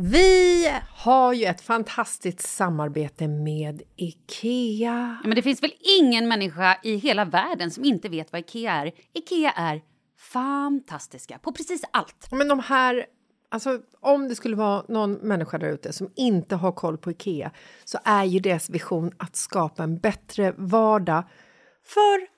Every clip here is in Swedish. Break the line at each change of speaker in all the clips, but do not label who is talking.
Vi har ju ett fantastiskt samarbete med IKEA.
Ja, men det finns väl ingen människa i hela världen som inte vet vad IKEA är. IKEA är fantastiska på precis allt.
Men de här, alltså om det skulle vara någon människa där ute som inte har koll på IKEA så är ju deras vision att skapa en bättre vardag för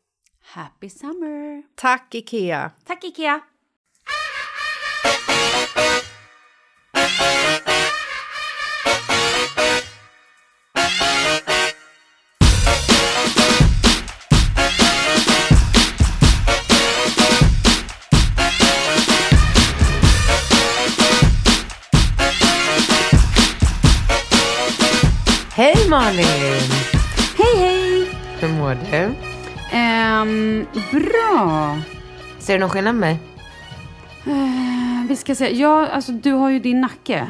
Happy summer!
Tack, Ikea!
Tack Ikea!
Hej Malin!
Hej hej!
Hur mår du?
Ehm, bra.
Ser du någon skillnad med mig?
Eh, vi ska se. Ja, alltså du har ju din nacke.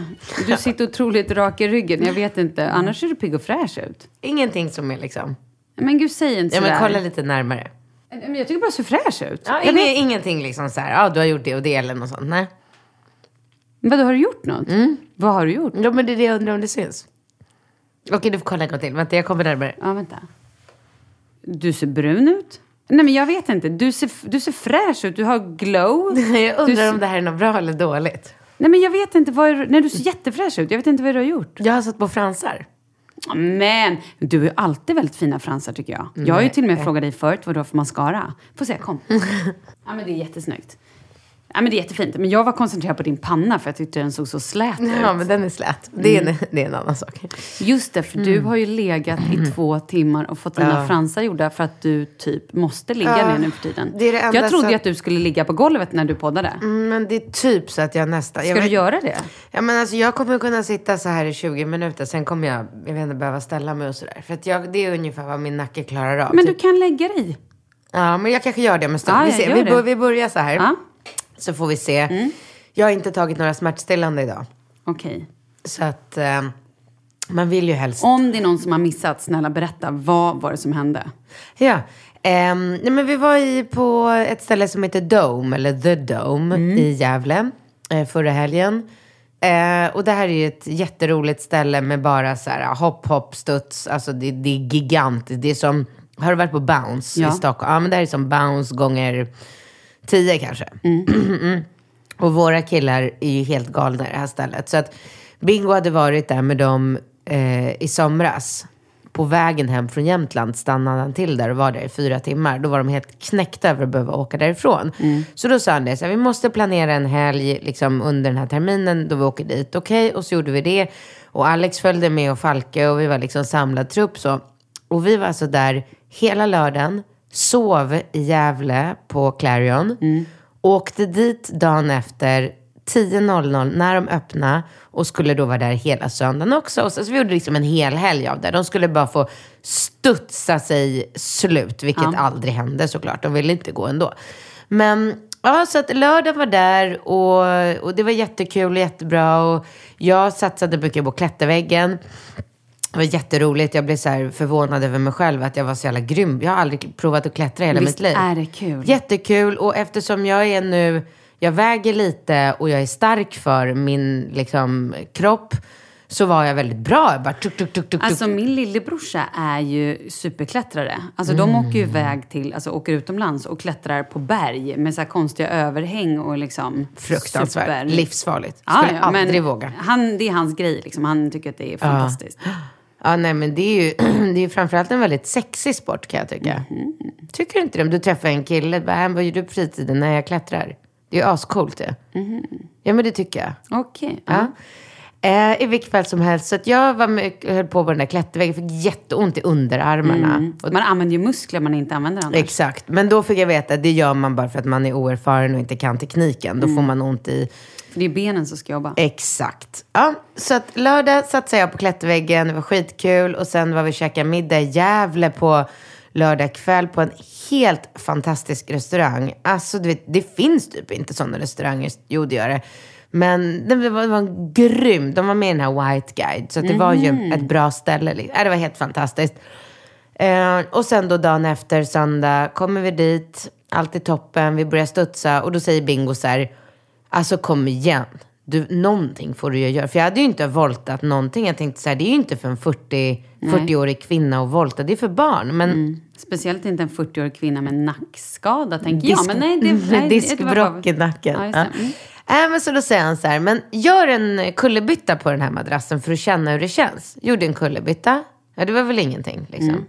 Du sitter otroligt rak i ryggen. Jag vet inte. Annars ser du pigg och fräsch ut.
Ingenting som är liksom...
Men gud, säg inte
Ja men
sådär.
kolla lite närmare.
Men Jag tycker bara du ser fräsch ut.
Ja, inge,
vet,
Ingenting liksom så här, ja du har gjort det och det eller något sånt. Nej.
vadå, har du gjort något? Vad har du gjort?
Ja men det är det jag undrar om det syns. Okej du får kolla en gång till. Vänta jag kommer närmare.
Ja, vänta. Du ser brun ut. Nej, men jag vet inte. Du ser, du ser fräsch ut. Du har glow.
Jag undrar
ser-
om det här är något bra eller dåligt.
Nej, men jag vet inte. Vad är, nej, du ser jättefräsch ut. Jag vet inte vad du har gjort.
Jag har satt på fransar.
Men du har ju alltid väldigt fina fransar tycker jag. Jag har ju till och med frågat dig förut vad du har för mascara. Får se, kom. ja, men det är jättesnyggt. Ja, men det är jättefint. Men jag var koncentrerad på din panna för jag tyckte den såg så slät ut.
Ja, men den är slät. Det är,
Mm.
en, det är en annan sak.
Just det, för du har ju legat i två timmar och fått dina
Mm. Ja.
fransar gjorda för att du typ måste ligga
Ja,
ner nu för tiden.
det är det enda
jag trodde ju att du skulle ligga på golvet när du poddade.
Mm, Men det är typ så att jag nästan...
Ska
jag
du
vet-
göra det?
Ja, men alltså, jag kommer kunna sitta så här i 20 minuter. Sen kommer jag, jag vet inte, behöva ställa mig och sådär. För att jag, det är ungefär vad min nacke klarar av.
Men du
typ.
kan lägga dig.
Ja, men jag kanske gör det om en stund.
Ja,
vi, ser. Vi, vi börjar så här.
Ja,
Så får vi se. Jag har inte tagit några smärtstillande idag.
okej.
Så att eh, man vill ju helst...
Om det är någon som har missat, snälla berätta. Vad var det som hände?
Ja. ehm, nej, men vi var i, på ett ställe som heter Dome, eller The Dome, i Gävle eh, förra helgen. Eh, och det här är ju ett jätteroligt ställe med bara så här hopp, hopp, studs. Alltså det, det är gigantiskt. Det är som, har du varit på Bounce
Ja.
i Stockholm? Ja, men det här är som Bounce gånger tio kanske. Och våra killar är ju helt galna i det här stället. Så att Bingo hade varit där med dem eh, i somras. På vägen hem från Jämtland stannade han till där och var där i fyra timmar. Då var de helt knäckta över att behöva åka därifrån. Så då sa han det, så här, vi måste planera en helg liksom, under den här terminen då vi åker dit. Okej, och så gjorde vi det. Och Alex följde med och Falke och vi var liksom samlad trupp så. Och vi var alltså där hela lördagen, sov i Gävle på Clarion. Åkte dit dagen efter 10.00 när de öppnade och skulle då vara där hela söndagen också. Och så, så vi gjorde liksom en hel helg av det. De skulle bara få studsa sig slut, vilket aldrig hände såklart. De ville inte gå ändå. Men ja, så att lördag var där och, och det var jättekul och jättebra. Och jag satsade mycket på klätterväggen. Det var jätteroligt. Jag blev så förvånad över mig själv att jag var så jävla grym. Jag har aldrig provat att klättra i hela
Visst
mitt liv.
är det kul?
Jättekul. Och eftersom jag är nu, jag väger lite och jag är stark för min liksom, kropp. Så var jag väldigt bra. Jag bara tuk, tuk, tuk, tuk,
Alltså min lillebrorsa är ju superklättrare. Alltså de åker ju iväg till, alltså åker utomlands och klättrar på berg med så konstiga överhäng och liksom
Fruktansvärt.
super-
Livsfarligt.
Ja,
Skulle
ja, men
aldrig våga.
Han, det är hans grej liksom. Han tycker att det är fantastiskt.
Ja, nej, men det är ju det är ju framförallt en väldigt sexig sport kan jag tycka.
Mhm.
Tycker du inte det? Om du träffar en kille, bara, "Äh, vad gör du på fritiden när jag klättrar? Det är ju ascoolt det.
Mhm.
Ja, men det tycker jag.
Okej.
Ja. Eh, I vilket fall som helst. Så att jag var med, höll på på den där klätterväggen. Fick jätteont i underarmarna. Och,
Man använder ju muskler man inte använder annars.
exakt. Men då fick jag veta att det gör man bara för att man är oerfaren och inte kan tekniken. Då
Mm.
får man ont i
För det är benen som ska jobba.
Exakt. Ja, så att lördag satsade jag på klätterväggen. Det var skitkul. Och sen var vi och käkade middag i Gävle på lördag kväll på en helt fantastisk restaurang. Alltså, du vet, det finns typ inte sådana restauranger. Jo, det gör det. Men det var, det var grym. De var med i den här White Guide. Så det var ju ett bra ställe. Ja, det var helt fantastiskt. Eh, och sen då dagen efter, söndag, kommer vi dit. Allt är toppen. Vi börjar studsa. Och då säger Bingo så här. Alltså kom igen. Du, någonting får du ju göra. För jag hade ju inte voltat någonting. Jag tänkte så här, det är ju inte för en 40, 40-årig kvinna att volta. Det är för barn. Men
Speciellt inte en 40-årig kvinna med nackskada, tänker
disk,
jag. Men nej, det, nej,
diskbråck i nacken.
Ja,
Ja.
Mm.
Äh, så då säger han så här, men gör en kullerbytta på den här madrassen för att känna hur det känns. Gjorde en kullerbytta. Ja, det var väl ingenting liksom.
Mm.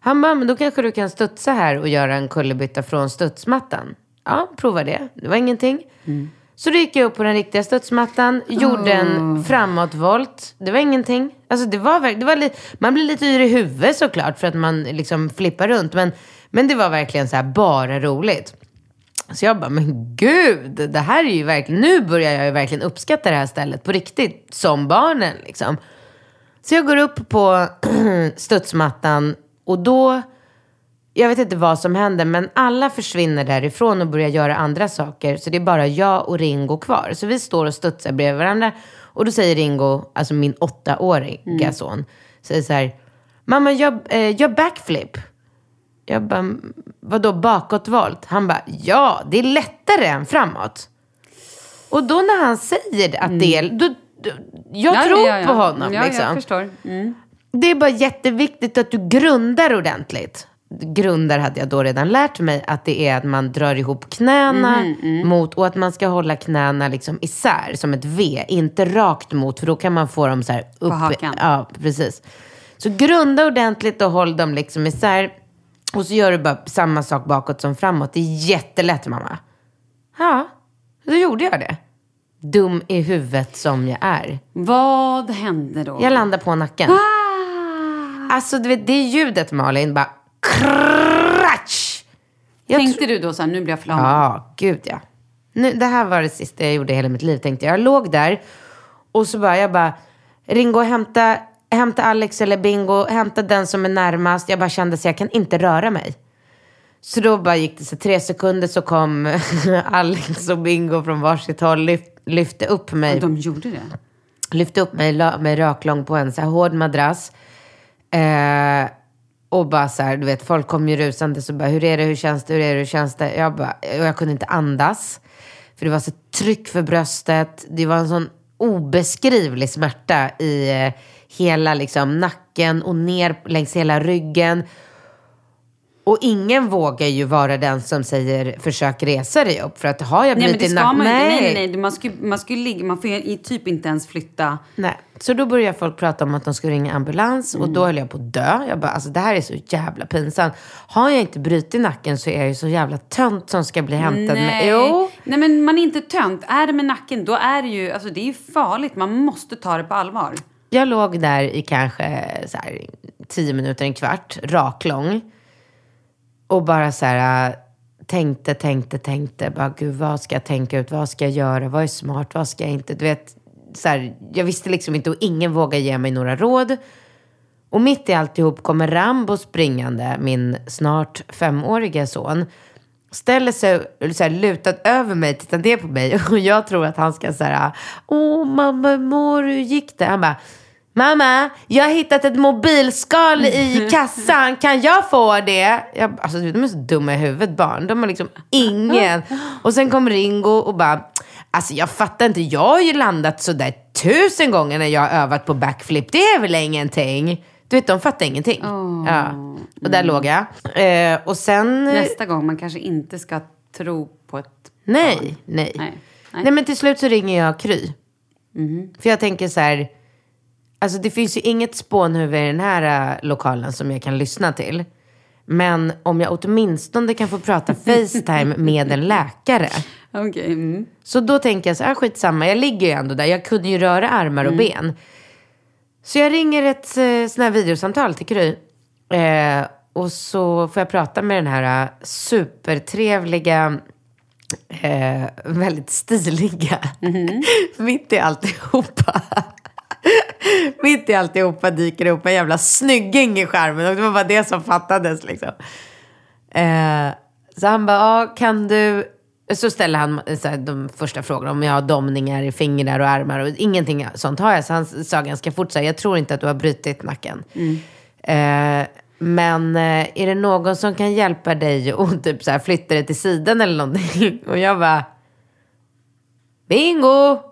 Han bara, men då kanske du kan studsa här och göra en kullerbytta från studsmattan. Ja, prova det. Det var ingenting.
Mm.
Så då gick jag upp på den riktiga studsmattan, gjorde en framåtvolt. Det var ingenting. Alltså det var, det var li- man blir lite yr i huvudet såklart för att man liksom flippar runt. Men, men det var verkligen så här bara roligt. Så jag bara, men gud, det här är ju verkligen, nu börjar jag ju verkligen uppskatta det här stället på riktigt, som barnen liksom. Så jag går upp på studsmattan och då, jag vet inte vad som händer, men alla försvinner därifrån och börjar göra andra saker. Så det är bara jag och Ringo kvar. Så vi står och studsar bredvid varandra. Och då säger Ringo, alltså min åttaåriga son, säger så här, mamma, jag, eh, gör backflip. Jag bara, vadå bakåtvolt? Han bara, ja, det är lättare än framåt. Och då när han säger att det är, då, då, jag
Ja,
tror
ja, ja.
på honom.
Ja,
liksom.
jag förstår. Mm.
Det är bara jätteviktigt att du grundar ordentligt. Grundar hade jag då redan lärt mig att det är att man drar ihop knäna
Mhm,
mot och att man ska hålla knäna liksom isär som ett V, inte rakt mot för då kan man få dem så här upp.
hakan.
Ja, precis. Så grunda ordentligt och håll dem liksom isär. Och så gör du bara samma sak bakåt som framåt. Det är jättelätt mamma. Ja, då gjorde jag det. Dum i huvudet som jag är.
Vad hände då?
Jag landade på nacken.
Ah!
Alltså du vet, det ljudet Malin, bara kratsch. Jag
Tänkte du då så här, nu blir jag förlamad?
Ja, gud ja. Nu, det här var det sista jag gjorde i hela mitt liv tänkte jag. Jag låg där och så bara, jag bara, Ringo hämta, hämta Alex eller Bingo, hämta den som är närmast. Jag bara kände så jag kan inte röra mig. Så då bara gick det så tre sekunder så kom Alex och Bingo från varsitt håll, lyft, lyfte upp mig
De gjorde det?
lyfte upp mig, la mig raklång på en så här hård madrass. Eh, och bara så här, du vet, folk kom ju rusande så bara, hur är det, hur känns det, hur är det, hur känns det? Jag bara, och jag kunde inte andas. För det var så tryck för bröstet. Det var en sån obeskrivlig smärta i eh, hela liksom nacken och ner längs hela ryggen. Och ingen vågar ju vara den som säger försök resa dig upp. För att har jag
Nej men
blivit
det ska man ju inte. Nej, nej, nej. Man ska, man ska ligga, man får ju typ inte ens flytta.
Nej. Så då började folk prata om att de skulle ringa ambulans och
Mm.
då höll jag på att dö. Jag bara, alltså det här är så jävla pinsamt. Har jag inte brutit nacken så är jag ju så jävla tönt som ska bli hämtad med.
Nej.
Jo.
nej, men man är inte tönt. Är det med nacken, då är det ju, alltså det är ju farligt. Man måste ta det på allvar.
Jag låg där i kanske så här, tio minuter, en kvart, raklång. Och bara så här äh, tänkte, tänkte, tänkte. Bara, gud, vad ska jag tänka ut? Vad ska jag göra? Vad är smart? Vad ska jag inte? Du vet, så här, jag visste liksom inte och ingen vågade ge mig några råd. Och mitt i alltihop kommer Rambo springande, min snart femåriga son. Ställer sig så här, lutad över mig, tittar ner på mig och jag tror att han ska säga Åh mamma, hur mår du? Hur gick det? Han bara Mamma, jag har hittat ett mobilskal i kassan. Kan jag få det? Jag, alltså, de är så dumma i huvudet barn. De har liksom ingen. Och sen kom Ringo och bara, alltså jag fattar inte. Jag har ju landat sådär tusen gånger när jag har övat på backflip. Det är väl ingenting? Du vet, de fattar ingenting. Ja. Och där låg jag. Eh, och sen...
Nästa gång man kanske inte ska tro på ett
Nej,
barn.
nej,
Nej,
nej. men till slut så ringer jag Kry.
Mhm.
För jag tänker så här, alltså det finns ju inget spånhuvud i den här äh, lokalen som jag kan lyssna till. Men om jag åtminstone kan få prata Facetime med en läkare.
Okej. mm.
Så då tänker jag så här, skitsamma, jag ligger ju ändå där. Jag kunde ju röra armar och ben. Så jag ringer ett eh, sån här videosamtal till Kry. Eh, och så får jag prata med den här eh, supertrevliga, eh, väldigt stiliga, mitt i alltihopa. mitt i alltihopa dyker det upp en jävla snygging i skärmen och det var bara det som fattades liksom. Eh, så han bara, ja, kan du... Så ställer han så här, de första frågorna om jag har domningar i fingrar och armar och ingenting sånt har jag. Så han sa ganska fort så här, jag tror inte att du har brutit nacken. Eh, men eh, är det någon som kan hjälpa dig och typ så här, flytta dig till sidan eller någonting? Och jag bara, bingo!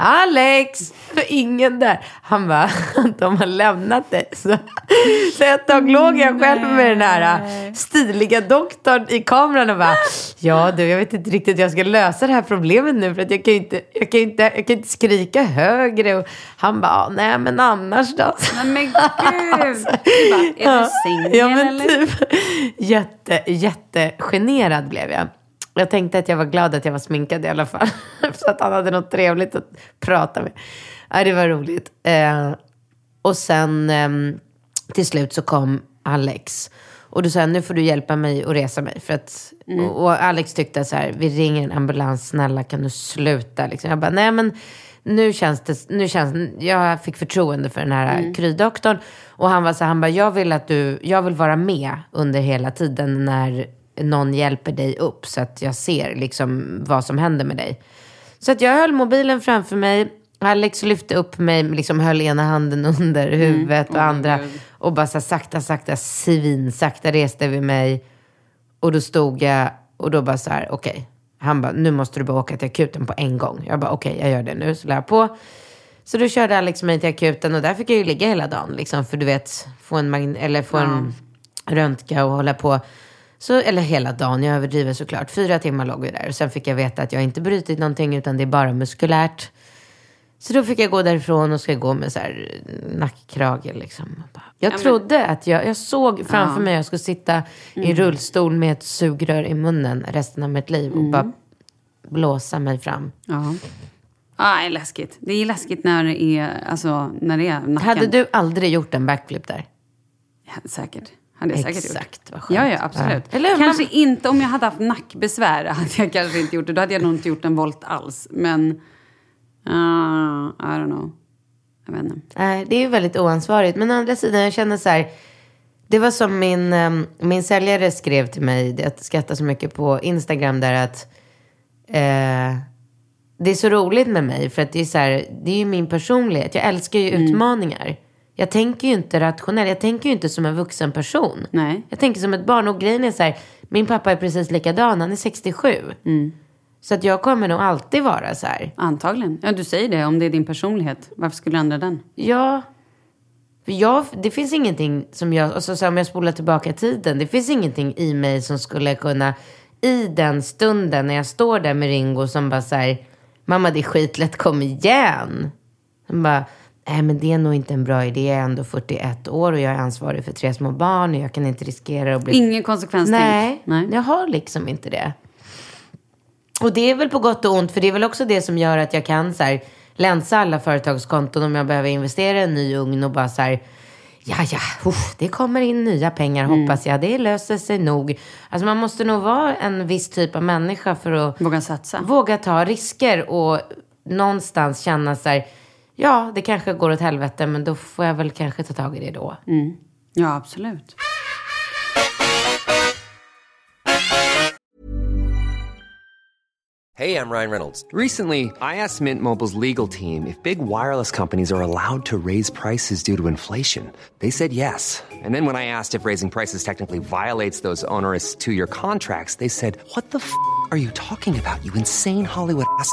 Alex! För ingen där. Han bara, de har lämnat dig. Så, så ett tag låg jag själv med den här äh, stiliga doktorn i kameran och bara, ja du, jag vet inte riktigt hur jag ska lösa det här problemet nu för att jag kan ju inte, jag kan inte, jag kan inte skrika högre. Och han bara, nej men annars då?
Nej men gud! Du bara, är du singel
Ja men
eller?
typ. Jätte, jättegenerad blev jag. Jag tänkte att jag var glad att jag var sminkad i alla fall. Så att han hade något trevligt att prata med. Ja, det var roligt. Eh, och sen ehm, till slut så kom Alex. Och då sa nu får du hjälpa mig att resa mig. För att, och, och Alex tyckte så här, vi ringer en ambulans, snälla kan du sluta? Liksom. Jag bara, nej men nu känns det, nu känns, jag fick förtroende för den här mm. krydoktorn. Och han var så han bara, jag vill att du, jag vill vara med under hela tiden när någon hjälper dig upp. Så att jag ser liksom vad som händer med dig. Så att jag höll mobilen framför mig. Alex lyfte upp mig, liksom höll ena handen under huvudet och
Åh,
andra.
Gud.
Och bara så här, sakta, sakta, svinsakta reste vi mig. Och då stod jag och då bara så här, okej. Han bara, nu måste du bara åka till akuten på en gång. Jag bara, okej, jag gör det nu. Så la jag på. Så då körde Alex mig till akuten och där fick jag ju ligga hela dagen. Liksom, för du vet, få en, magn- eller få en röntga och hålla på. Så, eller hela dagen, jag överdriver såklart. Fyra timmar låg vi där. Och sen fick jag veta att jag inte brutit någonting utan det är bara muskulärt. Så då fick jag gå därifrån och ska gå med så här nackkrage liksom. Jag trodde att jag, jag såg framför mig att jag skulle sitta i rullstol med ett sugrör i munnen resten av mitt liv och bara blåsa mig fram.
Ja. Ja, det är läskigt. Det är läskigt när det är, alltså, när det är nacken.
Hade du aldrig gjort en backflip där?
Ja, säkert. Hade jag säkert gjort.
Exakt, vad skönt.
Ja, ja, absolut.
Ja. Eller
kanske inte om jag hade haft nackbesvär. Hade jag kanske inte gjort det. Då hade jag nog inte gjort en volt alls. Men, uh, I don't know. Jag vet inte.
Nej, det är ju väldigt oansvarigt. Men å andra sidan, jag känner så här. Det var som min, um, min säljare skrev till mig, jag skrattar så mycket på Instagram där att eh, det är så roligt med mig för att det är så här, det är ju min personlighet. Jag älskar ju utmaningar. Jag tänker ju inte rationellt, jag tänker ju inte som en vuxen person.
Nej.
Jag tänker som ett barn och grejen är så här, min pappa är precis likadan, han är 67. Så att jag kommer nog alltid vara så här.
Antagligen. Ja, du säger det. Om det är din personlighet. Varför skulle du ändra den?
Ja, för jag, det finns ingenting som jag, och så, så om jag spolar tillbaka tiden, det finns ingenting i mig som skulle kunna, i den stunden när jag står där med Ringo som bara så här, mamma det är skitlätt, kom igen. Som bara, nej men det är nog inte en bra idé, jag är ändå 41 år och jag är ansvarig för tre små barn och jag kan inte riskera att bli...
Ingen konsekvenstänk?
Nej,
Nej.
jag har liksom inte det. Och det är väl på gott och ont, för det är väl också det som gör att jag kan så här, länsa alla företagskonton om jag behöver investera i en ny ugn och bara så här, ja, ja, det kommer in nya pengar hoppas jag, det löser sig nog. Alltså man måste nog vara en viss typ av människa för att
Våga satsa?
våga ta risker och någonstans känna så här, ja, det kanske går åt helvete, men då får jag väl kanske ta tag i det då.
Ja, absolut.
Hey, I'm Ryan Reynolds. Recently, I asked Mint Mobile's legal team if big wireless companies are allowed to raise prices due to inflation. They said yes. And then when I asked if raising prices technically violates those onerous two year contracts, they said, What the f are you talking about, you insane Hollywood ass?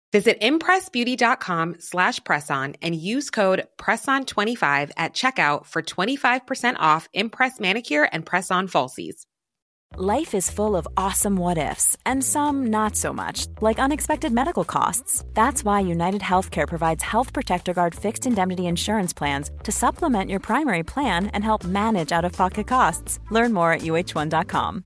Visit impressbeauty.com slash presson and use code PRESSON25 at checkout for 25% off Impress Manicure and Press-On Falsies.
Life is full of awesome what ifs, and some not so much, like unexpected medical costs. That's why United Healthcare provides Health Protector Guard fixed indemnity insurance plans to supplement your primary plan and help manage out of pocket costs. Learn more at uh1.com.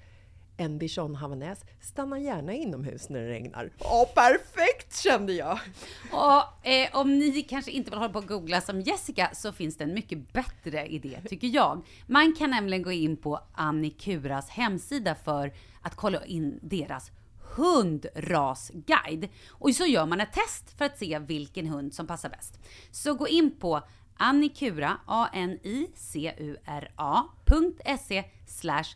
en bichon havanäs stannar gärna inomhus när det regnar. Åh, perfekt kände jag!
Och eh, om ni kanske inte vill hålla på och googla som Jessica så finns det en mycket bättre idé tycker jag. Man kan nämligen gå in på Annikuras hemsida för att kolla in deras hundrasguide. Och så gör man ett test för att se vilken hund som passar bäst. Så gå in på annikura, a-n-i-c-u-r-a.se slash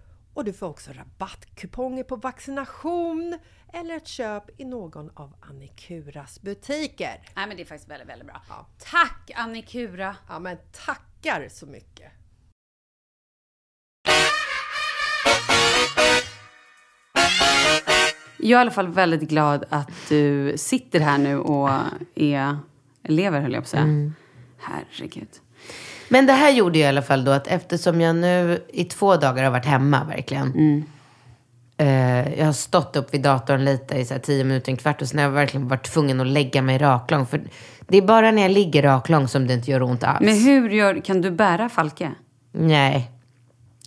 och du får också rabattkuponger på vaccination eller ett köp i någon av Annikuras butiker.
Nej, men det är faktiskt väldigt, väldigt bra.
Ja.
Tack Annikura!
Ja, men tackar så mycket!
Jag är i alla fall väldigt glad att du sitter här nu och är elever, höll jag på att säga. Herregud.
Men det här gjorde ju i alla fall då att eftersom jag nu i två dagar har varit hemma verkligen. Eh, jag har stått upp vid datorn lite i så tio minuter, en kvart och sen har jag verkligen varit tvungen att lägga mig raklång. För det är bara när jag ligger raklång som det inte gör ont alls.
Men hur gör, kan du bära Falke?
Nej.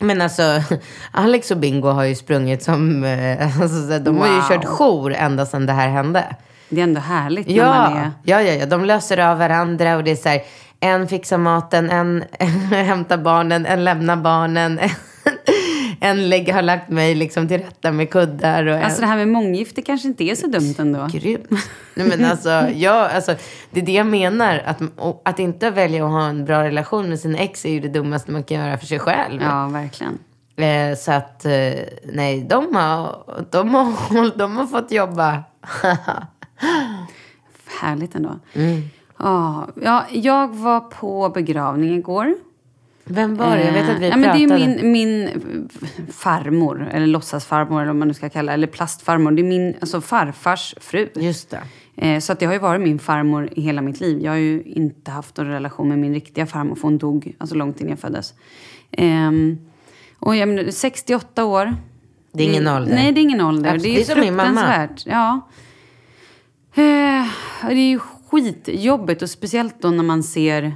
Men alltså, Alex och Bingo har ju sprungit som... eh, Alltså, de har ju
Wow.
kört jour ända sedan det här hände.
Det är ändå härligt när man
Ja,
är...
ja, ja, ja, de löser av varandra och det är så här, en fixar maten, en hämtar barnen, en lämnar barnen, en lägger, har lagt mig liksom till rätta med kuddar och en...
Alltså det här med månggifte kanske inte är så dumt ändå.
Grymt. Nej, men alltså, ja, alltså, det är det jag menar. Att, att inte välja att ha en bra relation med sin ex är ju det dummaste man kan göra för sig själv.
Ja, verkligen.
Eh, så att, eh, nej, de har, de, har, de har fått jobba.
Härligt ändå. Ja, ja, jag var på begravning igår.
Vem var det? Jag vet att vi
Eh, ja, men
pratade.
Det är min, min farmor, eller låtsasfarmor eller vad man nu ska kalla eller plastfarmor. Det är min alltså farfars fru.
Just det.
Eh, Så att det har ju varit min farmor i hela mitt liv. Jag har ju inte haft någon relation med min riktiga farmor för hon dog alltså långt innan jag föddes. Ehm, och jag menar, 68 år.
Det är ingen ålder.
Nej, det är ingen ålder.
Absolut.
Det är,
Det är som min mamma.
Ja. Eh, Det är ju skitjobbigt och speciellt då när man ser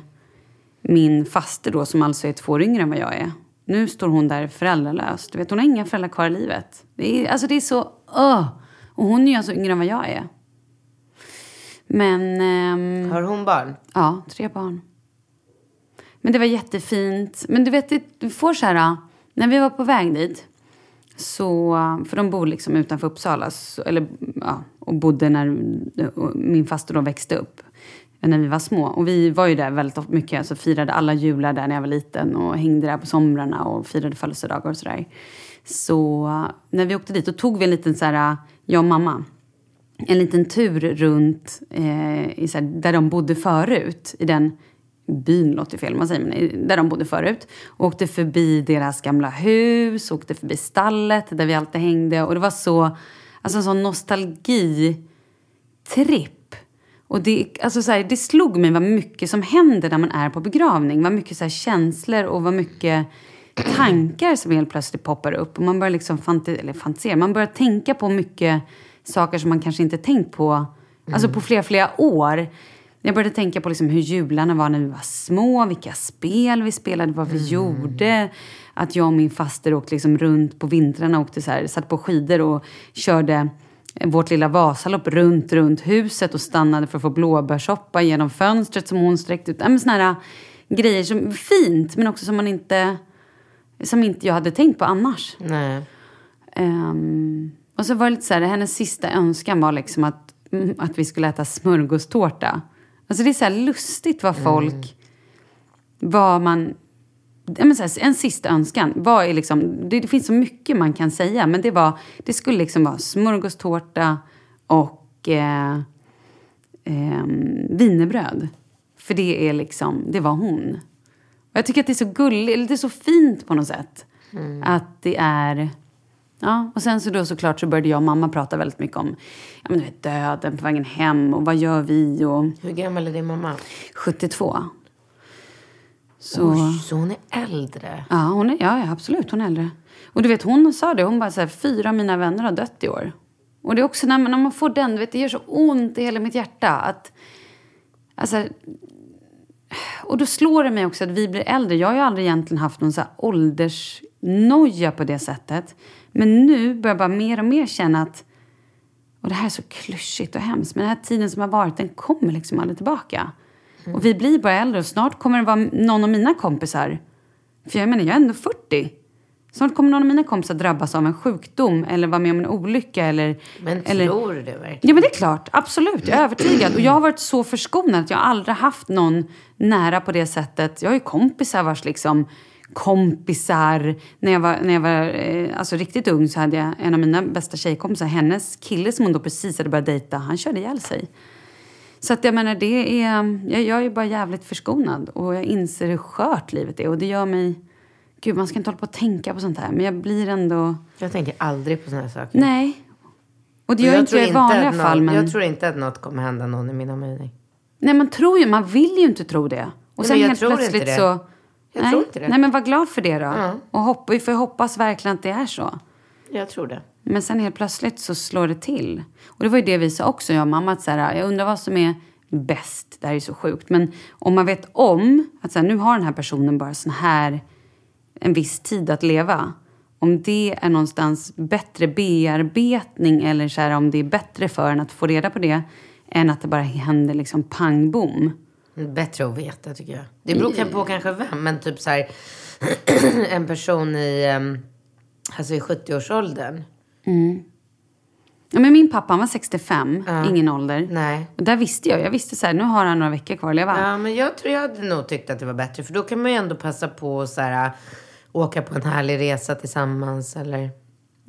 min faster då som alltså är två år yngre än vad jag är. Nu står hon där föräldralös. Du vet, hon har inga föräldrar kvar i livet. Det är, alltså det är så... öh. Och hon är ju alltså yngre än vad jag är. Men... ehm,
Har hon barn?
Ja, tre barn. Men det var jättefint. Men du vet, du får så här... När vi var på väg dit, så, för de bor liksom utanför Uppsala, så, eller, ja, och bodde när min faster då växte upp. När vi var små. Och vi var ju där väldigt mycket, alltså firade alla jular där när jag var liten och hängde där på somrarna och firade födelsedagar och sådär. Så när vi åkte dit, då tog vi en liten så här, jag och mamma, en liten tur runt eh, i så här, där de bodde förut. I den byn, låter fel man säger, men där de bodde förut. Och åkte förbi deras gamla hus, åkte förbi stallet där vi alltid hängde. Och det var så, alltså en sån nostalgitripp. Och det, alltså så här, det slog mig vad mycket som händer när man är på begravning. Vad mycket så här, känslor och vad mycket tankar som helt plötsligt poppar upp. Och man börjar liksom fante, eller fantisera, man börjar tänka på mycket saker som man kanske inte tänkt på alltså på flera, flera år. Jag började tänka på liksom hur jularna var när vi var små, vilka spel vi spelade, vad vi gjorde. Att jag och min faster åkte liksom runt på vintrarna, åkte så här, satt på skidor och körde vårt lilla Vasalopp runt, runt huset och stannade för att få blåbärssoppa genom fönstret som hon sträckte ut. Men såna här grejer som är fint, men också som man inte, som inte jag hade tänkt på annars.
Nej.
Ehm, och så var det lite så här, hennes sista önskan var liksom att, mm, att vi skulle äta smörgåstårta. Alltså det är så lustigt vad folk, vad man, här, en sista önskan, vad är liksom, det, det finns så mycket man kan säga, men det var, det skulle liksom vara smörgåstårta och eh, ehm, wienerbröd. För det är liksom, det var hon. Och jag tycker att det är så gulligt, eller det är så fint på något sätt. Att det är Ja, och sen så då såklart så började jag och mamma prata väldigt mycket om ja, men du vet, döden på vägen hem och vad gör vi och
Hur gammal är din mamma?
72. Så,
Oj, så hon är äldre.
ja, hon är, ja, absolut, hon är äldre. Och du vet, hon sa det, hon bara så här, fyra av mina vänner har dött i år. Och det är också när man, när man får den, du vet, det gör så ont i hela mitt hjärta att, alltså, och då slår det mig också att vi blir äldre. Jag har ju aldrig egentligen haft någon så här åldersnoja på det sättet. Men nu börjar jag bara mer och mer känna att, och det här är så klyschigt och hemskt, men den här tiden som har varit, den kommer liksom aldrig tillbaka. Och vi blir bara äldre och snart kommer det vara någon av mina kompisar, för jag menar, jag är ändå 40. Snart kommer någon av mina kompisar drabbas av en sjukdom eller vara med om en olycka eller...
Men
eller,
tror du verkligen?
Ja, men det är klart. Absolut. Jag är övertygad. Och jag har varit så förskonad att jag aldrig haft någon nära på det sättet. Jag har ju kompisar vars liksom kompisar. När jag var, när jag var eh, alltså, riktigt ung så hade jag en av mina bästa tjejkompisar. Hennes kille som hon då precis hade börjat dejta, han körde ihjäl sig. Så att jag menar, det är... Jag, jag är bara jävligt förskonad. Och jag inser hur skört livet är. Och det gör mig... Gud, man ska inte hålla på och tänka på sånt här. Men jag blir ändå...
Jag tänker aldrig på såna här saker.
Nej. Och det gör inte jag i vanliga
att något,
fall. Men...
Jag tror inte att något kommer hända någon i min omgivning.
Nej, man tror ju, man vill ju inte tro det. Och
Nej,
sen
jag
helt plötsligt så...
Jag
nej,
tror inte det.
Nej, men var glad för det då.
Ja.
Och hoppa, vi får hoppas verkligen att det är så.
Jag tror det.
Men sen helt plötsligt så slår det till. Och det var ju det vi sa också, jag och mamma, att så här, jag undrar vad som är bäst. Det här är så sjukt. Men om man vet om att så här, nu har den här personen bara sån här en viss tid att leva. Om det är någonstans bättre bearbetning eller så här, om det är bättre för en att få reda på det än att det bara händer liksom pang bom.
Bättre att veta tycker jag. Det beror kanske på kanske vem. Men typ så här. en person i, alltså i 70-årsåldern.
Ja, men min pappa han var 65,
Ja.
ingen ålder.
Nej.
Och där visste jag. Jag visste så här, nu har han några veckor kvar att leva.
Ja, men jag tror jag hade nog tyckt att det var bättre. För då kan man ju ändå passa på att så här, åka på en härlig resa tillsammans. Eller...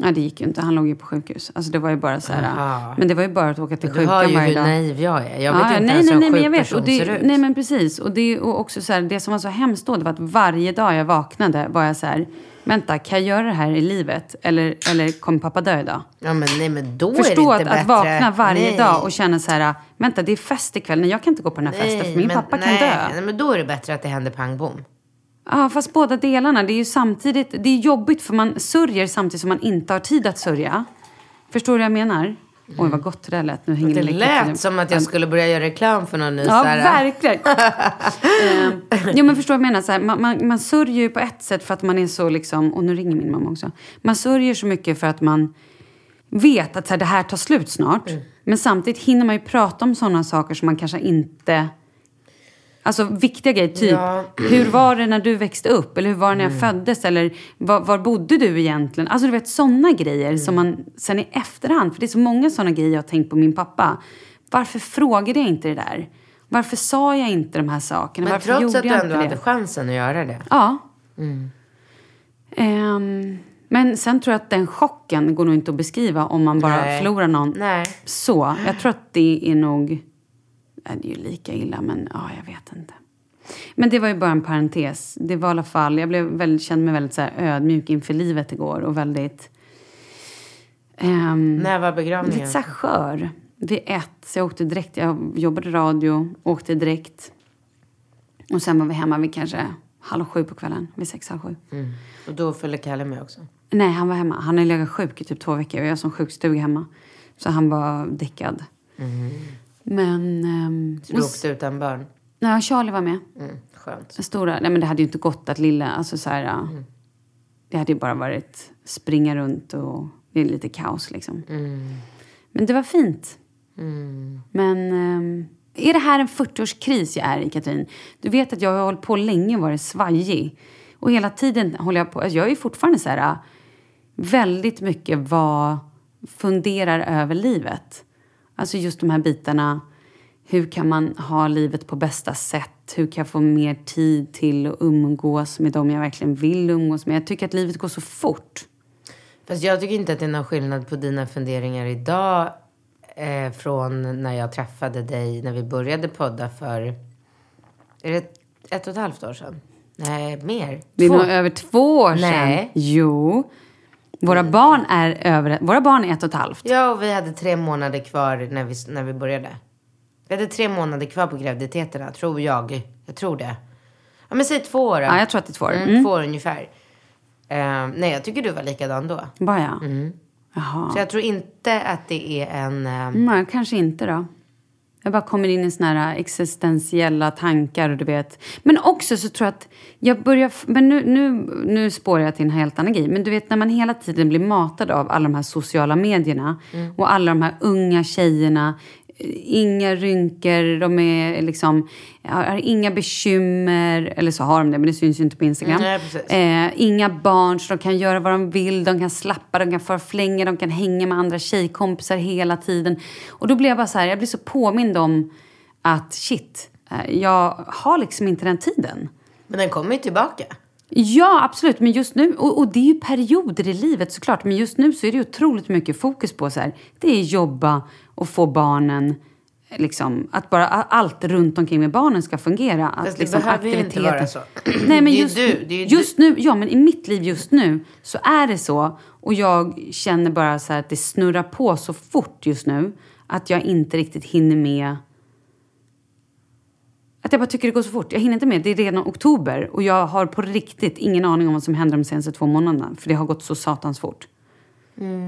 Ja, det gick ju inte. Han låg ju på sjukhus. Alltså det var ju bara så här.
Aha.
Men det var ju bara att åka till
Du
sjukan
hör ju
varje
hur
dag.
naiv jag är. Jag vet
Ja,
inte
nej,
ens
nej,
hur
nej,
en sjuk person
det,
ser ut.
nej, men precis. Och det, och också så här, det som var så hemskt då, det var att varje dag jag vaknade var jag så här, vänta, kan jag göra det här i livet? Eller, eller kommer pappa dö idag?
Ja, men nej, men då
Förstå
är
att,
det inte
att
bättre.
vakna varje
nej.
dag och känna så här, vänta, det är fest ikväll. Nej, jag kan inte gå på den här festen för min
men-
pappa kan
nej,
dö.
Nej, men då är det bättre att det händer pang bom.
Ja, fast båda delarna. Det är ju samtidigt, det är jobbigt för man sörjer samtidigt som man inte har tid att sörja. Förstår du vad jag menar? Oj, vad gott det där lät. Nu hänger
Det lät som att jag skulle börja göra reklam för någon ny
Ja,
så här-
verkligen. Ehm, jo, men förstår du vad jag menar? Så här, man, man, man sörjer ju på ett sätt för att man är så liksom... Och nu ringer min mamma också. Man sörjer så mycket för att man vet att så här, det här tar slut snart.
Mm.
Men samtidigt hinner man ju prata om sådana saker som man kanske inte... Alltså viktiga grejer, typ
Ja.
hur var det när du växte upp? Eller hur var det när jag
Mm.
föddes? Eller var, var bodde du egentligen? Alltså du vet sådana grejer
Mm.
som man sen i efterhand, för det är så många sådana grejer jag har tänkt på min pappa. Varför frågade jag inte det där? Varför sa jag inte de här sakerna?
Men
Varför
trots att du ändå hade chansen att göra det.
Ja.
Mm.
Ehm, men sen tror jag att den chocken går nog inte att beskriva om man bara
Nej.
förlorar någon.
Nej.
Så, jag tror att det är nog... Ja, det är ju lika illa, men ja, jag vet inte. Men det var ju bara en parentes. Det var i alla fall, jag blev väldigt, kände mig väldigt så ödmjuk inför livet igår och väldigt... ehm,
När var begravningen?
Lite så här skör. Vid ett. Så jag åkte direkt. Jag jobbade radio, åkte direkt. Och sen var vi hemma vid kanske halv sju på kvällen. Vid sex, halv sju.
Mm. Och då följde Kalle med också.
Nej, han var hemma. Han har legat sjuk i typ två veckor. Och jag som sjukstuga hemma. Så han var däckad. Men... ehm,
Så du åkte utan barn?
Nej, Charlie var med.
Mm. Skönt.
Stora. Nej, men det hade ju inte gått att lilla... Alltså så här... ja. Det hade ju bara varit springa runt och... Det är lite kaos liksom. Men det var fint. Men ehm, är det här en 40-årskris jag är i, Katrin? Du vet att jag har hållit på länge och varit svajig. Och hela tiden håller jag på... alltså, Jag är fortfarande så här... Väldigt mycket vad funderar över livet. Alltså just de här bitarna. Hur kan man ha livet på bästa sätt? Hur kan jag få mer tid till att umgås med dem jag verkligen vill umgås med? Jag tycker att livet går så fort.
Fast jag tycker inte att det är någon skillnad på dina funderingar idag eh, från när jag träffade dig när vi började podda för... Är det ett och ett halvt år sedan? Nej, mer.
Det är
Två.
nog över två år sedan.
Nej.
Jo. Våra barn är över, våra barn är ett och ett halvt.
Ja, och vi hade tre månader kvar när vi, när vi började. Vi hade tre månader kvar på graviditeterna, tror jag. Jag tror det. Ja, men säg två år. då.
Ja, jag tror att det är två år.
Mm,
Mm.
Två år ungefär. Eh, nej, jag tycker du var likadan då.
Bara ja. Jaha.
Så jag tror inte att det är en... eh,
Nej, kanske inte då. Jag bara kommer in i såna här existentiella tankar och du vet. Men också så tror jag att jag börjar, men nu, nu, nu spårar jag till en helt annan grej. Men du vet när man hela tiden blir matad av alla de här sociala medierna och alla de här unga tjejerna. Inga rynkor, de är liksom, har har inga bekymmer. Eller så har de det, men det syns ju inte på Instagram.
Nej, precis.
Eh, inga barn, så de kan göra vad de vill. De kan slappa, de kan förflänga, de kan hänga med andra tjejkompisar hela tiden. Och då blir jag bara så här, jag blir så påmind om att shit, eh, jag har liksom inte den tiden.
Men den kommer ju tillbaka.
Ja, absolut. Men just nu, och, och det är ju perioder i livet såklart. Men just nu så är det otroligt mycket fokus på så här. Det är jobba och få barnen, liksom, att bara allt runt omkring med barnen ska fungera. Att,
Fast det
liksom,
behöver ju inte vara så.
Nej, men
Det är ju
just,
du, det är ju
just nu, ja men i mitt liv just nu så är det så. Och jag känner bara så att det snurrar på så fort just nu. Att jag inte riktigt hinner med att jag bara tycker det går så fort. Jag hinner inte med. Det är redan oktober och jag har på riktigt ingen aning om vad som händer de senaste två månaderna. För det har gått så satans fort.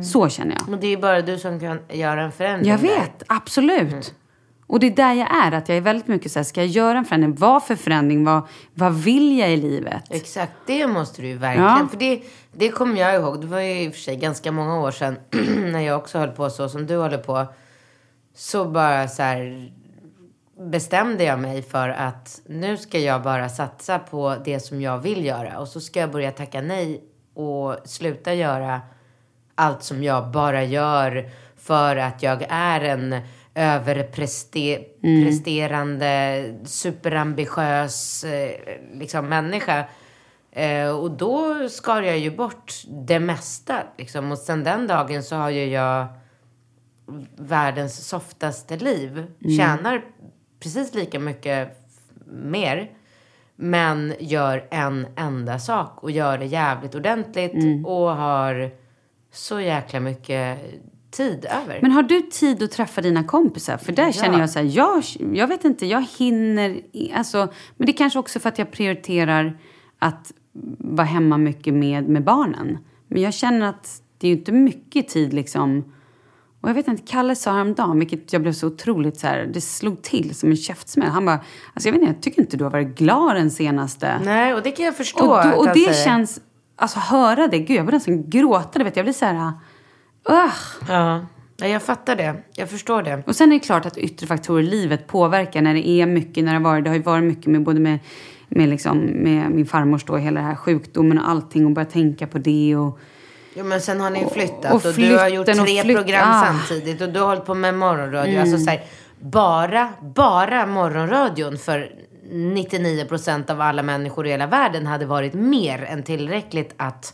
Så känner jag.
Men det är ju bara du som kan göra en förändring.
Jag
där.
vet, absolut. Och det är där jag är. Att jag är väldigt mycket så här, ska jag göra en förändring? Vad för förändring? Vad, vad vill jag i livet?
Exakt, det måste du ju verkligen.
Ja.
För det, det kommer jag ihåg. Det var ju i och för sig ganska många år sedan när jag också höll på så som du håller på. Så bara så här bestämde jag mig för att nu ska jag bara satsa på det som jag vill göra. Och så ska jag börja tacka nej och sluta göra allt som jag bara gör för att jag är en överpresterande, superambitiös eh, liksom, människa. Eh, och då skar jag ju bort det mesta. Liksom. Och sen den dagen så har ju jag världens softaste liv. Tjänar precis lika mycket mer. Men gör en enda sak och gör det jävligt ordentligt. Och har så jäkla mycket tid över.
Men har du tid att träffa dina kompisar? För där
Ja.
känner jag så här, jag, jag vet inte, jag hinner... Alltså, men det är kanske också för att jag prioriterar att vara hemma mycket med, med barnen. Men jag känner att det är ju inte mycket tid liksom. Och jag vet inte, Kalle sa häromdagen, vilket jag blev så otroligt så här, det slog till som en käftsmäll. Han bara, alltså jag vet inte, jag tycker inte du har varit glad den senaste.
Nej, och det kan jag förstå.
Och, då, och det känns, alltså höra det, gud jag började nästan gråta, du vet, jag blir så här, ugh.
Ja. ja, jag fattar det. Jag förstår det.
Och sen är det klart att yttre faktorer i livet påverkar när det är mycket, när det har varit, det har ju varit mycket med både med, med, liksom, med min farmors då, hela den här sjukdomen och allting och börja tänka på det och
Jo, men sen har ni flyttat
och
och, du har gjort
och
tre program
ah.
samtidigt och du har hållit på med morgonradio. Alltså så här, bara, bara morgonradion för 99 procent av alla människor i hela världen hade varit mer än tillräckligt att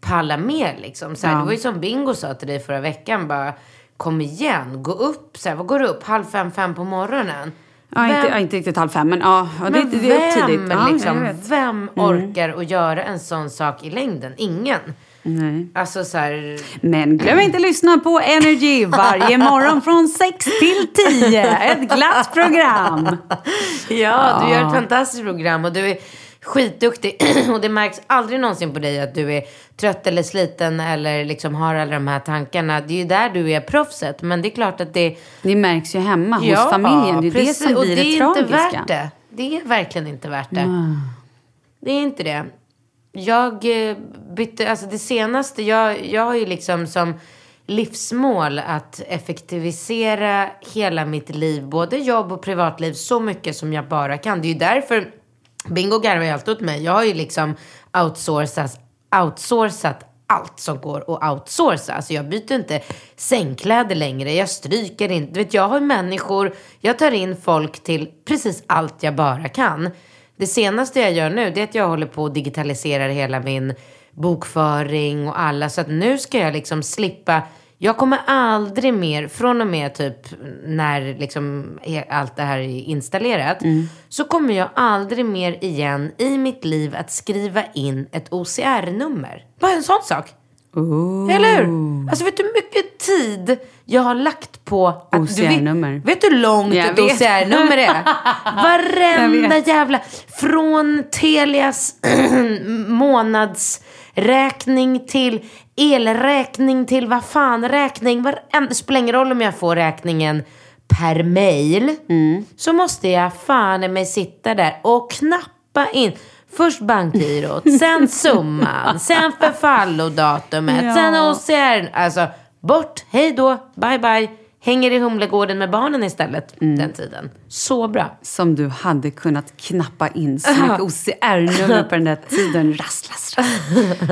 palla med liksom. Så här,
Ja.
Det var ju som Bingo sa till dig förra veckan bara, kom igen, gå upp. Så här, vad går du upp? Halv fem, fem på morgonen?
Ja,
Vem-
inte, inte riktigt halv fem, men ja, ja det,
men
det, det är upp tidigt.
vem, liksom, vem orkar att göra en sån sak i längden? Ingen.
Nej.
Alltså så här,
Men glöm inte att lyssna på Energy varje morgon från 6 till 10. Ett glatt program.
Ja, du gör ett fantastiskt program och du är skitduktig. och det märks aldrig någonsin på dig att du är trött eller sliten eller liksom har alla de här tankarna. Det är ju där du är proffset. Men det är klart att det...
Det märks ju hemma hos familjen. Det är
precis.
det som
och
blir
det
det,
är
tragiska.
inte värt det. Det är verkligen inte värt det. Det är inte det. Jag eh, bytte, alltså det senaste, jag, jag har ju liksom som livsmål att effektivisera hela mitt liv, både jobb och privatliv, så mycket som jag bara kan. Det är ju därför Bingo garvar ju alltid åt mig. Jag har ju liksom outsourcat, outsourcat allt som går att outsourca. Alltså jag byter inte sängkläder längre, jag stryker inte. Du vet, jag har människor, jag tar in folk till precis allt jag bara kan. Det senaste jag gör nu det är att jag håller på att digitalisera hela min bokföring och alla. Så att nu ska jag liksom slippa. Jag kommer aldrig mer, från och med typ när liksom allt det här är installerat. Så kommer jag aldrig mer igen i mitt liv att skriva in ett OCR-nummer. Bara en sån sak. Eller hur? Alltså vet du hur mycket tid jag har lagt på... att-
OCR-nummer.
Vet, vet du hur långt
Jag
ett. OCR-nummer är? Varenda jävla... Från Telias månadsräkning till elräkning till vad fan räkning. Varenda, det spelar ingen roll om jag får räkningen per mail.
Mm.
Så måste jag fan mig sitta där och knappa in. Först bankgirot, sen summan, sen förfallodatumet,
Ja.
sen OCR. Alltså, bort, hej då, bye bye. Hänger i Humlegården med barnen istället
Mm.
den tiden. Så bra.
Som du hade kunnat knappa in så mycket OCR-nummer på den där tiden. Rast, rast.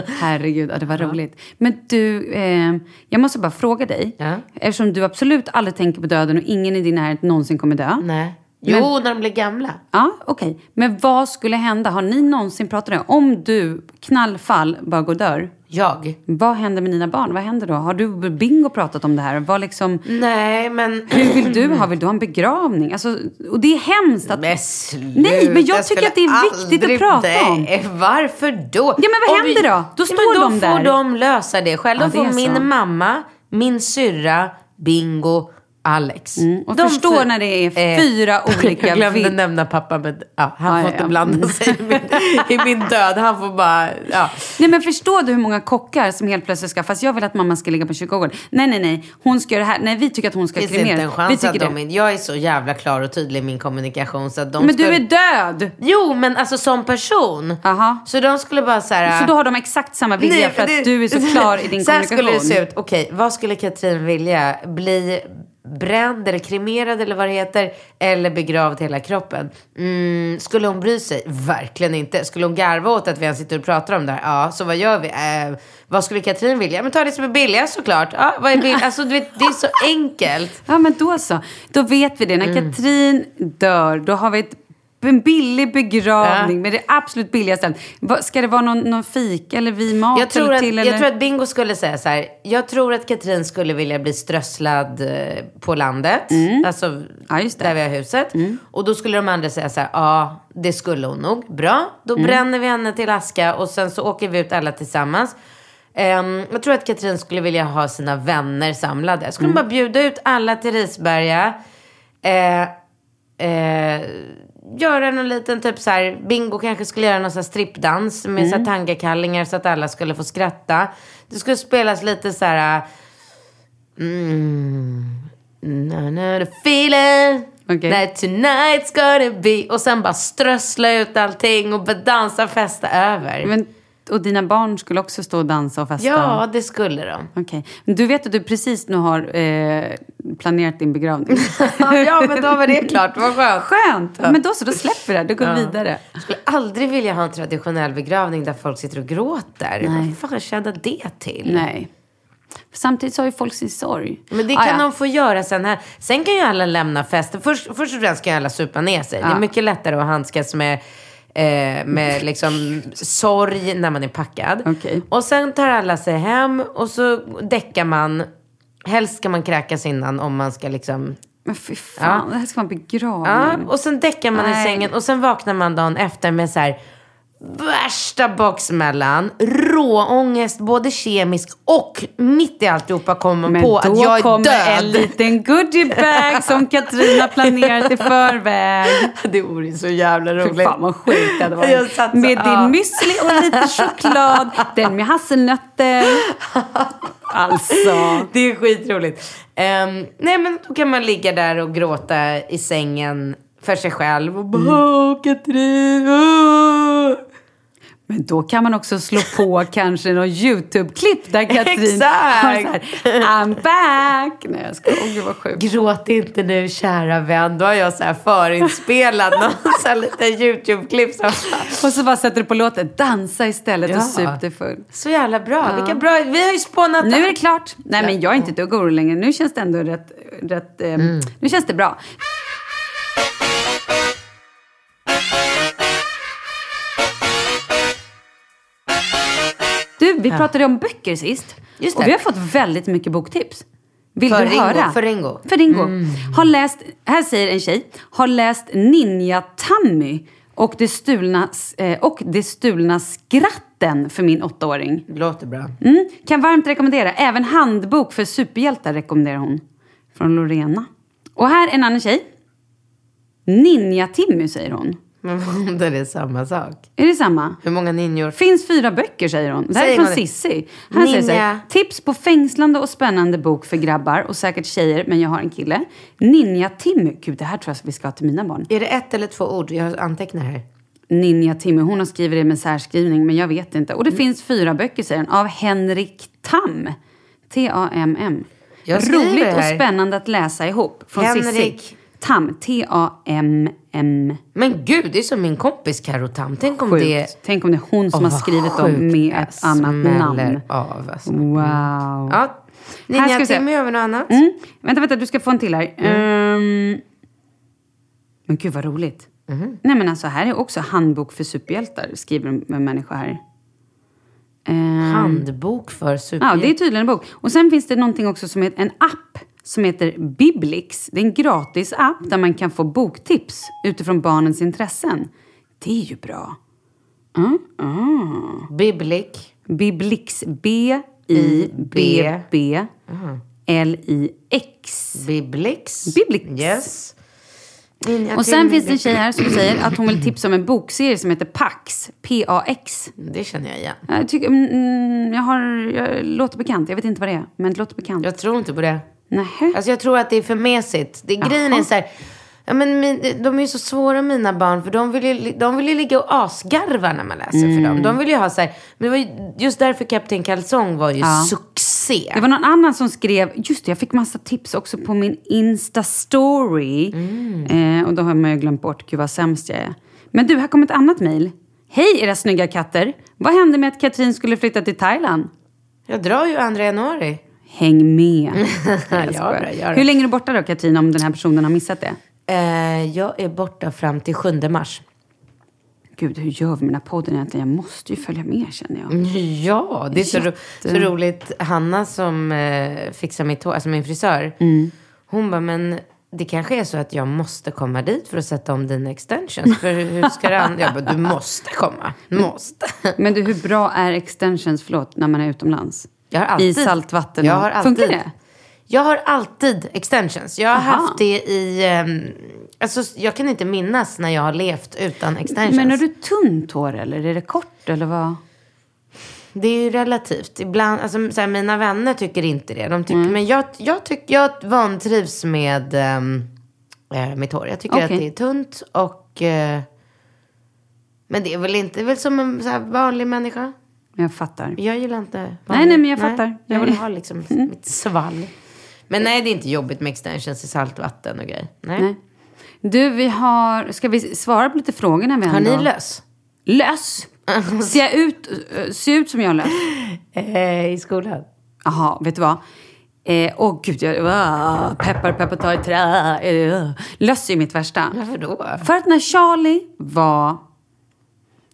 Herregud, ja, det var roligt. Men du, eh, jag måste bara fråga dig.
Ja.
Eftersom du absolut aldrig tänker på döden och ingen i din närhet någonsin kommer dö.
Nej. Jo, när de blir gamla.
Ja, okej. Men vad skulle hända? Har ni någonsin pratat om det? Om du, knallfall, bara går och dör.
Jag?
Vad händer med dina barn? Vad händer då? Har du bingo pratat om det här? Vad liksom,
Nej, men...
hur vill du ha? Vill du ha en begravning? Alltså, och det är hemskt att...
Men sluta,
Nej, men jag tycker
skulle
att det är viktigt att prata om.
Nej, varför då?
Ja, men vad
Om
händer då? Då
Ja,
står
men
de
Då
där.
får de lösa det själva.
Ja,
Då
det
får min
så.
mamma, min syrra, Bingo, Alex.
Mm, och
De
förstå
fyr-
när det är fyra olika
Jag glömde nämna pappa, men ja, han
Ja,
får
ja,
inte
ja.
blanda
Mm.
sig i min, i min död. Han får bara... Ja.
Nej men förstår du hur många kockar som helt plötsligt ska, fast jag vill att mamma ska ligga på kyrkogården. Nej nej nej, hon ska göra det här. Nej vi tycker att hon ska
Det finns inte en chans att de
det.
inte... Jag är så jävla klar och tydlig i min kommunikation så att de
Men
skulle...
du är död!
Jo, men alltså som person.
Aha.
Så de skulle bara så här...
Så då har de exakt samma vilja
Nej,
för att
det-
du är så klar i din
så här
kommunikation.
skulle det se ut. Okej, vad skulle Katrin vilja? Bli bränd eller kremerad eller vad det heter. Eller begravd hela kroppen. Mm, skulle hon bry sig? Verkligen inte. Skulle hon garva åt att vi ens sitter och pratar om det här? Ja, så vad gör vi? Eh, vad skulle Katrin vilja? Men ta det som är billigast såklart. Ja, vad är billigast? Alltså, du vet, det är så enkelt.
Ja men då så. Då vet vi det. När
Mm.
Katrin dör, då har vi ett en billig begravning
Ja.
med det absolut billigaste. Ska det vara någon, någon fik eller vi mat
Jag tror, att,
till?
jag
eller?
tror att Bingo skulle säga så här. Jag tror att Katrin skulle vilja bli strösslad eh, på landet. Alltså
Mm. Ja, det. Mm.
där vi har huset. Och då skulle de andra säga så här. Ja, det skulle hon nog. Bra, då
Mm.
bränner vi henne till aska och sen så åker vi ut alla tillsammans. Ehm, jag tror att Katrin skulle vilja ha sina vänner samlade. Skulle
Mm.
bara bjuda ut alla till Risberga. Eh, eh, göra någon liten typ så här, Bingo kanske skulle göra någon sån här strippdans med så här tangakallingar så att alla skulle få skratta. Det skulle spelas lite så här... Mm, na, na, the feeling
Okej.
that tonight's gonna be. Och sen bara strössla ut allting och dansa och festa över.
Men, och dina barn skulle också stå och dansa och festa?
Ja, det skulle de.
Okej. Men Du vet att du precis nu har eh, planerat din begravning?
ja, men då var det klart. Vad skönt.
Skönt! Men då så, då släpper det. Då går vi vidare.
Jag skulle aldrig vilja ha en traditionell begravning där folk sitter och gråter.
Nej.
Vad fan tjänar det till?
Nej. Samtidigt så har ju folk sin sorg.
Men det
Ah,
kan
ja.
de få göra sen här. Sen kan ju alla lämna festen. Först, först och främst kan ju alla supa ner sig. Det
Ja.
är mycket lättare att handskas med, eh, med liksom sorg när man är packad.
Okej.
Och sen tar alla sig hem och så däckar man. Helst ska man kräkas innan om man ska liksom...
Men fy fan,
Ja.
det här ska vara en begravning.
Ja, och sen däckar man i
Nej.
sängen och sen vaknar man dagen efter med så här värsta baksmällan, råångest, både kemisk och mitt i alltihopa kommer man
Men
på
då
att jag är
kommer
död.
en liten goodiebag som Katrin har planerat i förväg.
Det vore så jävla
Fy
roligt.
fan vad sjukt det hade varit.
så-
Med
ja.
din müsli och lite choklad. Den med hasselnötter. Alltså.
Det är skitroligt. Um, nej men då kan man ligga där och gråta i sängen för sig själv och bara
Mm.
Åh Katrin, åh."
Men då kan man också slå på kanske någon YouTube-klipp där Katrin
Exakt.
har så här, I'm back. Nej jag ska, åh gud vad sjukt.
Gråt inte nu kära vän. Då har jag så här förinspelat någon så här liten YouTube-klipp. Som...
Och så bara sätter du på låten, dansa istället
Ja.
och sup dig full.
Så jävla bra. Vilka bra. Vi har ju spånat
Nu är det klart. Nej men jag är inte ett dugg orolig längre. Nu känns det ändå rätt, rätt eh,
Mm.
nu känns det bra. Vi pratade om böcker sist.
Just
Och
det.
vi har fått väldigt mycket boktips. Vill
För
du
Ringo,
höra?
för Ringo. Mm.
För Ringo. Har läst, här säger en tjej, har läst Ninja Tammy Och det stulna, eh, och det stulna skratten för min åttaåring.
Låter bra.
Mm, kan varmt rekommendera. Även handbok för superhjältar rekommenderar hon. Från Lorena. Och här en annan tjej. Ninja-Timmy säger hon.
Men det är samma sak.
Är det samma?
Hur många ninjor?
Finns fyra böcker säger hon. Det här är
Säger
från? Sissi. Här säger så här,
Ninja.
Tips på fängslande och spännande bok för grabbar och säkert tjejer, men jag har en kille. Ninja-Timmy. Gud, det här tror jag vi ska ha till mina barn.
Är det ett eller två ord? Jag antecknar här.
Ninja-Timmy. Hon har skrivit det med särskrivning, men jag vet inte. Och det
Mm.
finns fyra böcker, säger hon, av Henrik Tam. T-A-M-M. Roligt och spännande att läsa ihop. Från
Henrik.
Sissi. Tam. T-A-M-M.
Men gud, det är som min kompis Karo Tam. Tänk om
Sjukt.
det...
Tänk om det är hon som
Åh,
har skrivit dem med ett annat namn.
av alltså.
Wow.
Ja.
Här ska vi se.
Har vi något annat?
Mm. Vänta, vänta, du ska få en till här.
Mm.
Ehm, men gud vad roligt.
Mhm.
Nej men alltså här är också handbok för superhjältar, skriver en människa här. Ehm,
Handbok för
Ja,
superhjältar.
det är tydligen en bok. Och sen finns det någonting också som heter en app som heter Biblix. Det är en gratis app där man kan få boktips utifrån barnens intressen. Det är ju bra. Mm, mm.
Biblic.
Biblix. B-I-B-B-L-I-X.
Biblix.
Biblix.
Yes.
Och sen finns det en tjej här som säger att hon vill tipsa om en bokserie som heter Pax. P-A-X.
Det känner jag igen.
Jag, tycker, mm, jag har, jag låter bekant. Jag vet inte vad det är, men det låter bekant.
Jag tror inte på det.
Nähä.
Alltså jag tror att det är för mesigt. Det, grejen är så här, ja, men min, de är ju så svåra mina barn för de vill ju, de vill ju ligga och asgarva när man läser för dem. De vill ju ha så här, men det var ju just därför Kapten Kalsong var ju
Ja.
succé.
Det var någon annan som skrev, just det, jag fick massa tips också på min Insta-story. Eh, och då har man ju glömt bort, gud vad sämst jag är. Men du, här kommer ett annat mejl. Hej era snygga katter! Vad hände med att Katrin skulle flytta till Thailand?
Jag drar ju 2 januari.
Häng med.
Ja,
Jag skojar.
bra, gör det.
Hur länge är du borta då Katrin, om den här personen har missat det?
Eh, jag är borta fram till 7 mars.
Gud, hur gör vi med den här podden egentligen? Jag måste ju följa med känner jag.
Ja, det är så, ro, så roligt. Hanna som eh, fixar mitt hår, alltså min frisör.
Mm.
Hon bara, men det kanske är så att jag måste komma dit för att sätta om dina extensions. För hur ska det an-" Jag bara, du måste komma. Måste.
Men du, hur bra är extensions, förlåt, när man är utomlands?
Jag har alltid,
I saltvatten?
Jag har alltid,
Funkar det?
Jag har alltid extensions. Jag har
Aha.
haft det i... ehm, alltså, jag kan inte minnas när jag har levt utan extensions.
Men har du tunt hår eller är det kort eller vad?
Det är ju relativt. Ibland, alltså, så här, mina vänner tycker inte det. De tycker,
Mm.
Men jag, jag, tyck, jag vantrivs med eh, mitt hår. Jag tycker att
Okej.
det är tunt och... Eh, men det är väl inte det är väl som en så här, vanlig människa.
Jag fattar.
Jag gillar inte.
Nej, nej, men jag fattar.
Jag vill
Nej.
ha liksom mitt svall. Men nej, det är inte jobbigt med extensions i saltvatten och grejer. Nej.
Nej. Du, vi har... Ska vi svara på lite frågor när vi
Har
ändå...
ni löss?
Löss? Ser jag ut, eh, ser ut som jag har löss?
Eh, I skolan?
Jaha, vet du vad? Eh, Åh gud, jag, ah, peppar, peppar, ta i trä. Eh, löss är mitt värsta.
Varför då?
För att när Charlie var,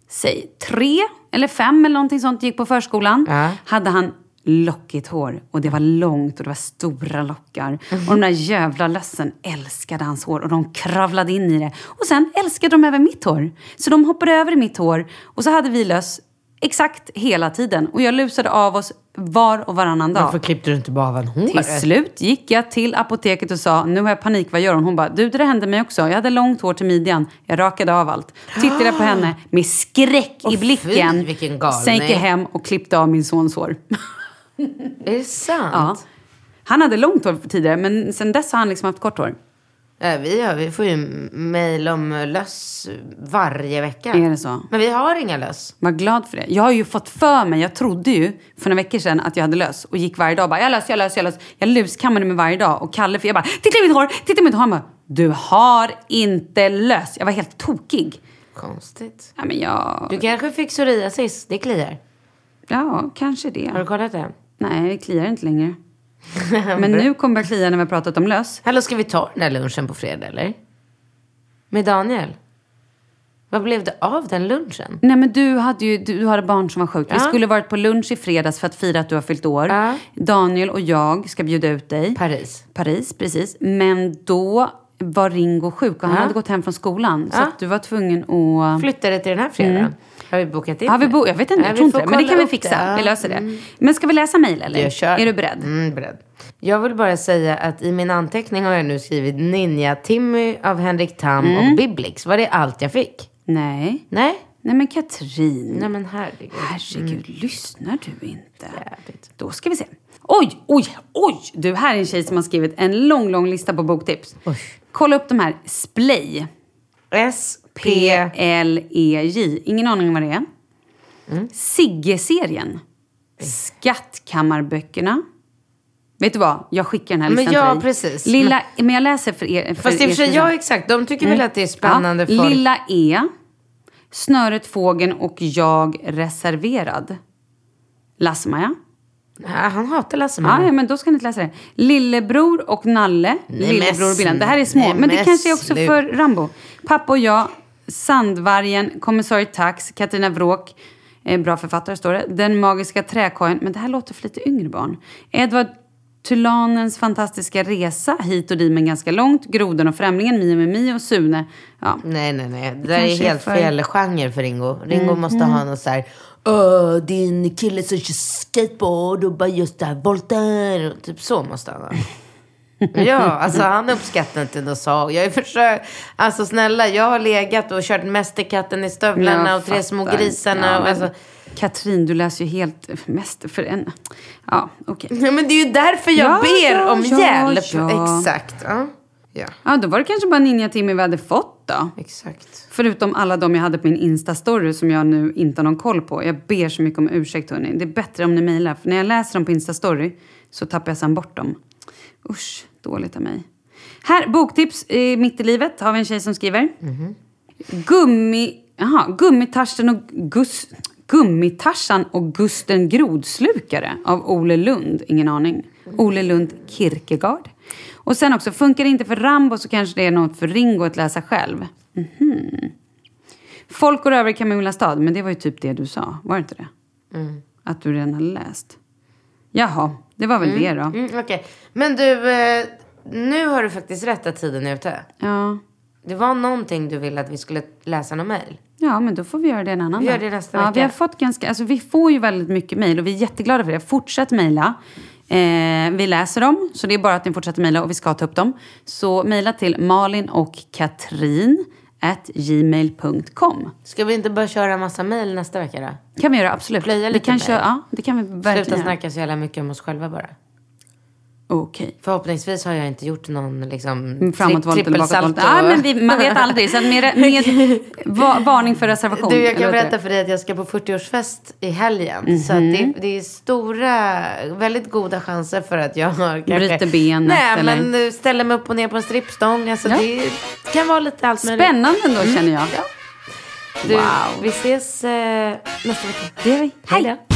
säg tre eller fem eller någonting sånt, gick på förskolan,
Ja.
hade han lockigt hår. Och det var långt och det var stora lockar. Och de där jävla lössen älskade hans hår och de kravlade in i det. Och sen älskade de även mitt hår. Så de hoppade över i mitt hår. Och så hade vi löss exakt hela tiden. Och jag lusade av oss var och varannan dag.
Varför klippte du inte bara av en hår?
Till slut gick jag till apoteket och sa, nu har jag panik, vad gör hon? Hon bara, du det hände mig också. Jag hade långt hår till midjan. Jag rakade av allt. Tittade på henne med skräck
Åh,
i blicken.
fy.
Sen gick jag hem och klippte av min sons hår.
Är det sant?
Ja. Han hade långt hår tidigare, men sen dess har han liksom haft kort hår.
Ja, vi, har, vi får ju mejl om löss varje vecka.
Är det så?
Men vi har inga löss.
Var glad för det. Jag har ju fått för mig, jag trodde ju för några veckor sedan att jag hade löss och gick varje dag och bara, jag lös, jag lös, jag lös. Jag luskammade mig varje dag och Kalle, för jag bara, titta i mitt hår, titta i mitt hår. Han bara, du har inte löss. Jag var helt tokig.
Konstigt.
Ja, men jag...
Du kanske fick psoriasis. Det kliar.
Ja, kanske det.
Har du kollat det?
Nej, det kliar inte längre. Men nu kommer det klia när vi har pratat om löss.
Hallå, ska vi ta den där lunchen på fredag eller? Med Daniel? Vad blev det av den lunchen?
Nej men du hade ju du hade barn som var sjukt. Vi
Ja.
skulle varit på lunch i fredags för att fira att du har fyllt år.
Ja.
Daniel och jag ska bjuda ut dig.
Paris.
Paris, precis. Men då var Ringo sjuk och han
Ja.
hade gått hem från skolan. Så att du var tvungen att...
Flyttade till den här fredagen. Har vi bokat in
Har vi bo- jag vet inte,
Nej,
jag tror inte det. Men det kan vi fixa.
det.
Vi löser det.
Mm.
Men ska vi läsa mejl eller?
Jag kör.
Är du beredd?
Mm, beredd. Jag vill bara säga att i min anteckning har jag nu skrivit Ninja Timmy av Henrik Tam
Mm.
och Biblix. Var det allt jag fick?
Nej.
Nej?
Nej men Katrin.
Nej men herregud.
Herregud, lyssnar du inte?
Jävligt.
Då ska vi se. Oj, oj, oj! Du, här är en tjej som har skrivit en lång, lång lista på boktips. Kolla upp de här. Splay. P-L-E-J. Ingen aning om vad det är.
Mm.
Sigge-serien. Skattkammarböckerna. Vet du vad? Jag skickar den här
Men
listan
ja,
till dig.
precis.
Lilla, men jag läser för er. För
Fast i och för sig, ja exakt. De tycker väl att det är spännande
ja,
folk.
Lilla E. Snöret, fågeln och jag reserverad. Lasse-Maja.
Ja, han hatar Lasse
Ja, ja, men då ska ni inte läsa det. Lillebror och Nalle.
Nej,
Lillebror och
men
Billan. Det här är små,
nej,
men det
men
kanske är också för Rambo. Pappa och jag, Sandvargen, Kommissarie Tax, Katarina Vråk. Eh, bra författare står det. Den magiska träkojen. Men det här låter för lite yngre barn. Edvard Tulanens fantastiska resa hit och dit men ganska långt. Grodan och Främlingen, Mia med Mio och Sune. Ja.
Nej, nej, nej. Det där är helt
för-
fel genre för Ringo. Ringo måste ha något så här... Åh, din kille som kör skateboard och bara just där volter. Typ så måste han ha. Ja, alltså han uppskattar inte dinosaurier. Jag har försökt. Alltså snälla, jag har legat och kört Mästerkatten i stövlarna
Jag
och Tre små grisarna.
Ja,
och alltså,
Katrin, du läser ju helt mest för en... Ja, okej.
ja, men det är ju därför jag
Ja,
ber om hjälp. Exakt. Ja. ja,
Ja, då var det kanske bara Ninja-Timmy vi hade fått då.
exakt.
Förutom alla de jag hade på min Insta-story som jag nu inte har någon koll på. Jag ber så mycket om ursäkt hörni. Det är bättre om ni mejlar. För när jag läser dem på Insta-story så tappar jag sen bort dem. Usch, dåligt av mig. Här, boktips eh, mitt i livet har vi en tjej som skriver. Gummi... Jaha, Gummitarsen och Gus... Gummitarsan och Gusten Grodslukare av Ole Lund. Ingen aning. Ole Lund Kierkegaard. Och sen också, funkar det inte för Rambo så kanske det är något för Ringo att läsa själv. Mhm. Folk går över i Camilla stad, men det var ju typ det du sa. Var det inte det? Att du redan hade läst. Jaha, det var väl det då.
Mm, Okej. Men du, eh, nu har du faktiskt rätt att tiden är ute.
Ja.
Det var någonting du ville att vi skulle läsa någon mejl.
Ja, men då får vi göra det en annan
Vi gör
dag.
det nästa
ja,
vecka.
Vi har fått ganska, alltså vi får ju väldigt mycket mejl och vi är jätteglada för det. Fortsätt mejla. Eh, vi läser dem, så det är bara att ni fortsätter mejla och vi ska ta upp dem. Så mejla till Malin och Katrin at gmail.com.
Ska vi inte bara köra en massa mejl nästa vecka då?
kan vi göra, absolut.
Plöja
vi
lite
kan köra, ja, det kan vi verkligen
Sluta
göra.
snacka så jävla mycket om oss själva bara.
Okej.
Förhoppningsvis har jag inte gjort någon liksom
Mm, Framåtvolt eller bakåtvolt. Ja, men vi, man vet aldrig. Så med, med va, varning för reservation.
Du, jag kan berätta för dig att jag ska på 40-årsfest i helgen. Så att det,
Mhm.
det är stora, väldigt goda chanser för att jag har kanske...
Bryter benet,
Nej,
eller?
men ställer mig upp och ner på en strippstång. Alltså,
Ja.
Det kan vara lite allt
det?
möjligt.
Spännande ändå känner jag.
Du,
Wow.
Vi ses eh, nästa vecka.
Det gör vi. Hej då.